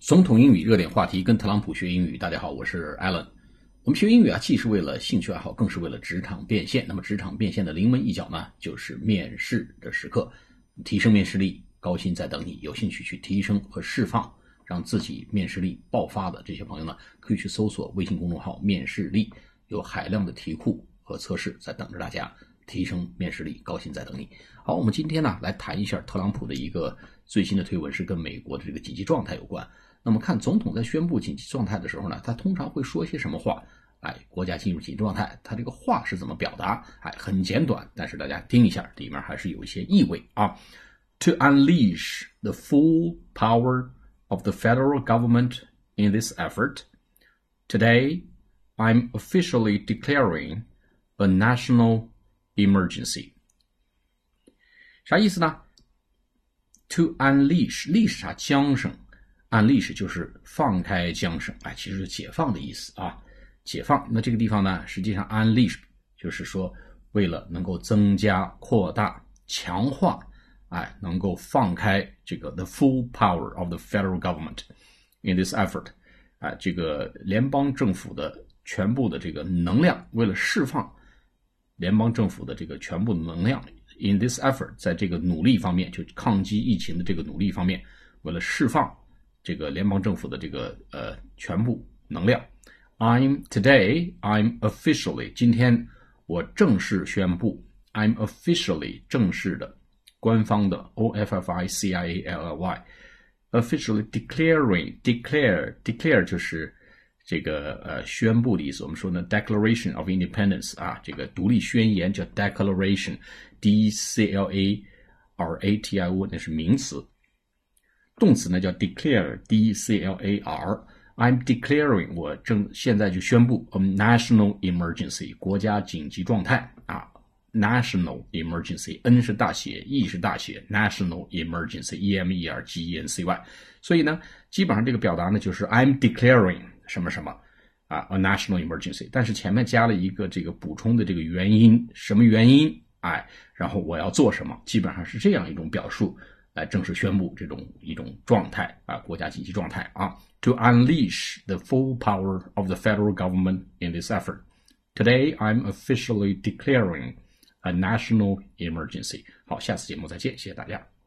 总统英语热点话题，跟特朗普学英语。大家好，我是 Allen。我们学英语啊，既是为了兴趣爱好，更是为了职场变现。那么，职场变现的临门一脚呢，就是面试的时刻。提升面试力，高薪在等你。有兴趣去提升和释放，让自己面试力爆发的这些朋友呢，可以去搜索微信公众号“面试力”，有海量的题库和测试在等着大家。提升面试力，高薪在等你。好，我们今天呢，来谈一下特朗普的一个最新的推文，是跟美国的这个紧急状态有关。那么看总统在宣布紧急状态的时候呢，他通常会说些什么话？哎，国家进入紧急状态，他这个话是怎么表达？哎，很简短，但是大家听一下，里面还是有一些意味啊。To unleash the full power of the federal government in this effort, today I'm officially declaring a national emergency. 啥意思呢？To unleash，leash 啥？缰绳。Unleash 就是放开缰绳，哎，其实是解放的意思啊，解放。那这个地方呢，实际上 unleash 就是说，为了能够增加、扩大、强化，哎，能够放开这个 the full power of the federal government in this effort，哎，这个联邦政府的全部的这个能量，为了释放联邦政府的这个全部能量，in this effort，在这个努力方面，就抗击疫情的这个努力方面，为了释放。这个联邦政府的这个呃全部能量。I'm today. I'm officially. 今天我正式宣布。I'm officially 正式的、官方的。O F F I C I A L L Y. Officially declaring. Declare. Declare 就是这个呃宣布的意思。我们说呢，Declaration of Independence 啊，这个独立宣言叫 Declaration. D C L A R A T I O 那是名词。 动词呢叫 declare，d c l a r。I'm declaring，我正现在就宣布 a national emergency，国家紧急状态啊。National emergency，n 是大写，e 是大写，national emergency，e m e r g e n c y。所以呢，基本上这个表达呢就是 I'm declaring 什么什么啊，a national emergency。但是前面加了一个这个补充的这个原因，什么原因？哎，然后我要做什么？基本上是这样一种表述。来正式宣布这种一种状态啊，国家紧急状态啊，to unleash the full power of the federal government in this effort. Today, I'm officially declaring a national emergency. 好，下次节目再见，谢谢大家。